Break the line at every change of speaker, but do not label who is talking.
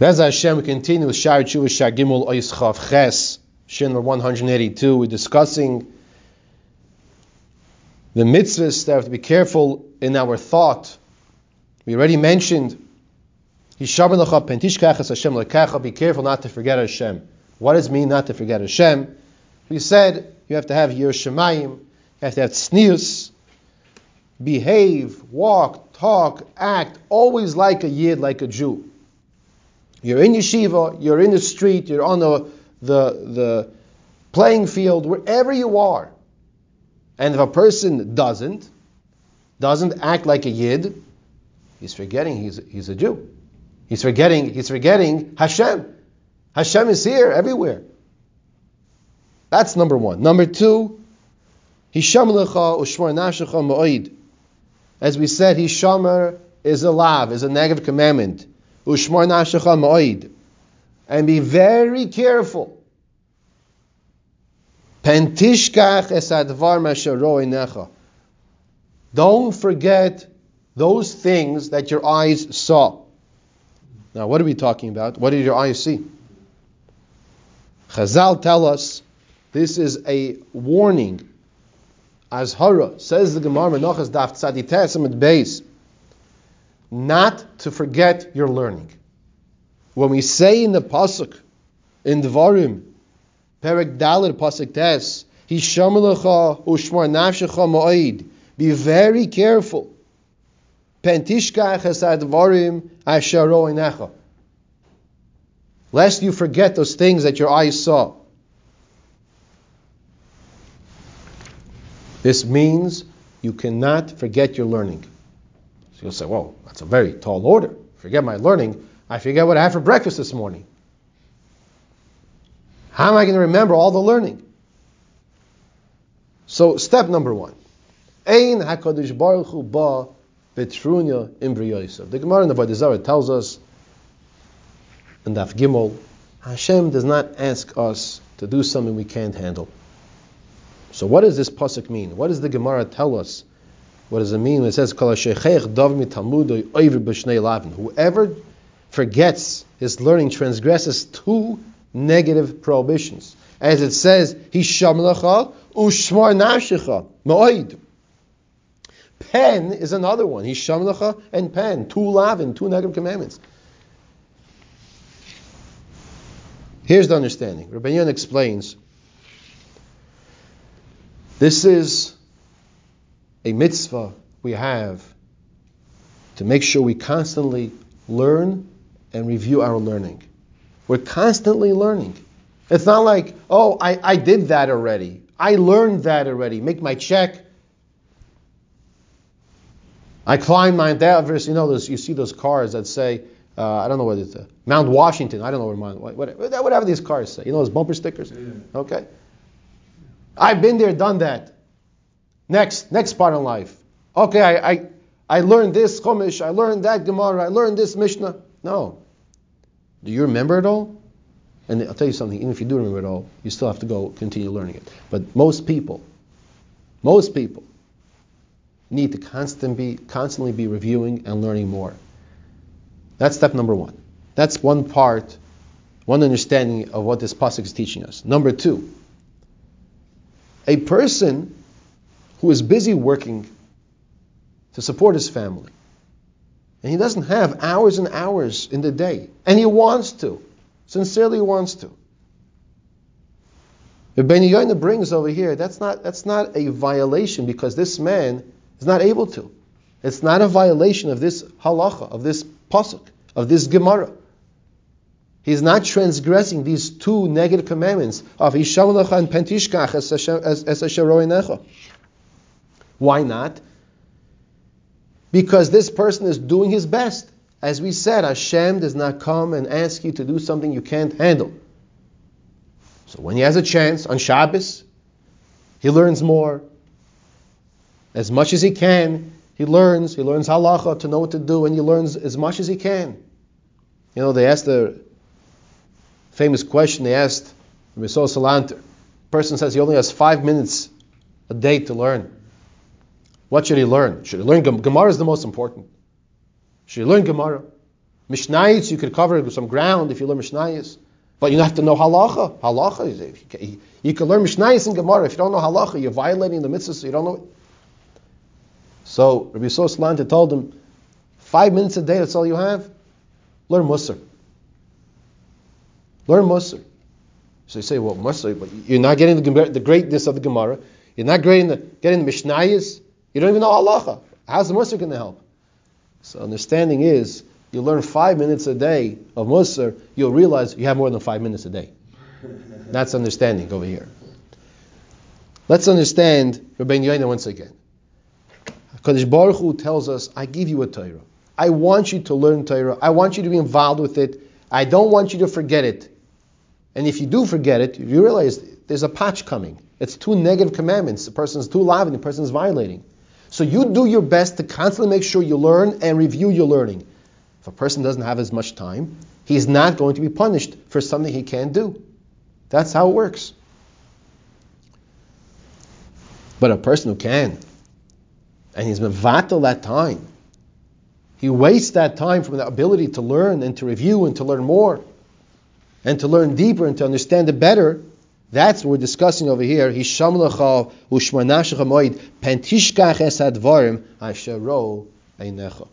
Bez Hashem, we continue with Shari Tshuva Shagimul Ois Chav Ches, Shin 182. We're discussing the mitzvahs that have to be careful in our thought. We already mentioned, be careful not to forget Hashem. What does it mean not to forget Hashem? We said you have to have your Shemayim, you have to have tznius, behave, walk, talk, act, always like a Yid, like a Jew. You're in yeshiva, you're in the street, you're on the, the, the playing field, wherever you are. And if a person doesn't, doesn't act like a yid, he's forgetting he's, he's a Jew. He's forgetting, he's forgetting Hashem. Hashem is here everywhere. That's number one. Number two, Hisham lecha ushmar nashecha ma'oid. As we said, Hishamar is a lav, is a negative commandment. Ushmar. And be very careful. Pentishkach esadvar necha. Don't forget those things that your eyes saw. Now, what are we talking about? What did your eyes see? Chazal tell us this is a warning. Azhara says the Gemara Menachos Daf Tzadites base not to forget your learning. When we say in the pasuk in Dvarim, Perek Dalet pasuk Tes, Hishamalecha ushmar nafshecha ma'id. Be very careful. Pentishka Pentishkach esadvarim asharo inecha. Lest you forget those things that your eyes saw. This means you cannot forget your learning. So you'll say, well, that's a very tall order. Forget my learning. I forget what I had for breakfast this morning. How am I going to remember all the learning? So, step number one. Ein HaKadosh Baruch Hu ba betrunya imbriyosav. The Gemara in the Avodah tells us in Daf Gimel, Hashem does not ask us to do something we can't handle. So what does this pasuk mean? What does the Gemara tell us? What does it mean when it says, Whoever forgets his learning transgresses two negative prohibitions. As it says, Hishamlacha ushmar nashicha ma'oid. Pen is another one. Hishamlacha and pen. Two lavin, two negative commandments. Here's the understanding. Rabbi Yon explains this is a mitzvah we have to make sure we constantly learn and review our learning. We're constantly learning. It's not like, oh, I, I did that already. I learned that already. Make my check. I climbed Mount Everest. You know, those, you see those cars that say, uh, I don't know what it's, uh, Mount Washington. I don't know where Mount, whatever, whatever these cars say. You know those bumper stickers? Okay. I've been there, done that. Next, next part in life. Okay, I, I, I learned this Chumash, I learned that Gemara, I learned this Mishnah. No. Do you remember it all? And I'll tell you something, even if you do remember it all, you still have to go continue learning it. But most people, most people need to constantly be, constantly be reviewing and learning more. That's step number one. That's one part, one understanding of what this pasuk is teaching us. Number two, a person who is busy working to support his family, and he doesn't have hours and hours in the day, and he wants to, sincerely wants to. But Ben Yoina brings over here, that's not, that's not a violation because this man is not able to. It's not a violation of this halacha, of this pasuk, of this Gemara. He's not transgressing these two negative commandments of Ishamalacha and Pentishkach as Asheroinecha. Why not? Because this person is doing his best. As we said, Hashem does not come and ask you to do something you can't handle. So when he has a chance on Shabbos, he learns more. As much as he can, he learns. He learns halacha to know what to do, and he learns as much as he can. You know, they asked the famous question they asked Rizal Salanter. Person says he only has five minutes a day to learn. What should he learn? Should he learn Gemara? is the most important. Should he learn Gemara? Mishnayos, you could cover some ground if you learn Mishnayos. But you have to know halacha. Halacha is you can learn Mishnayos and Gemara. If you don't know halacha, you're violating the mitzvah, so you don't know. So Rabbi Yisrael told him, five minutes a day, that's all you have? Learn Musar. Learn Musar. So you say, well, Musar, but you're not getting the, the greatness of the Gemara. You're not getting the, getting the Mishnayos. You don't even know halacha. How's the Musar going to help? So understanding is, you learn five minutes a day of Musar, you'll realize you have more than five minutes a day. That's understanding over here. Let's understand Rabbeinu Yoina once again. Kadosh Baruch Hu tells us, I give you a Torah. I want you to learn Torah. I want you to be involved with it. I don't want you to forget it. And if you do forget it, you realize there's a patch coming. It's two negative commandments. The person's too loud and the person's violating. So you do your best to constantly make sure you learn and review your learning. If a person doesn't have as much time, he's not going to be punished for something he can't do. That's how it works. But a person who can, and he's mevatel that time, he wastes that time from the ability to learn and to review and to learn more, and to learn deeper and to understand it better. That's what we're discussing over here. Hisham lecha ushmanashach moed pentishkach einecha.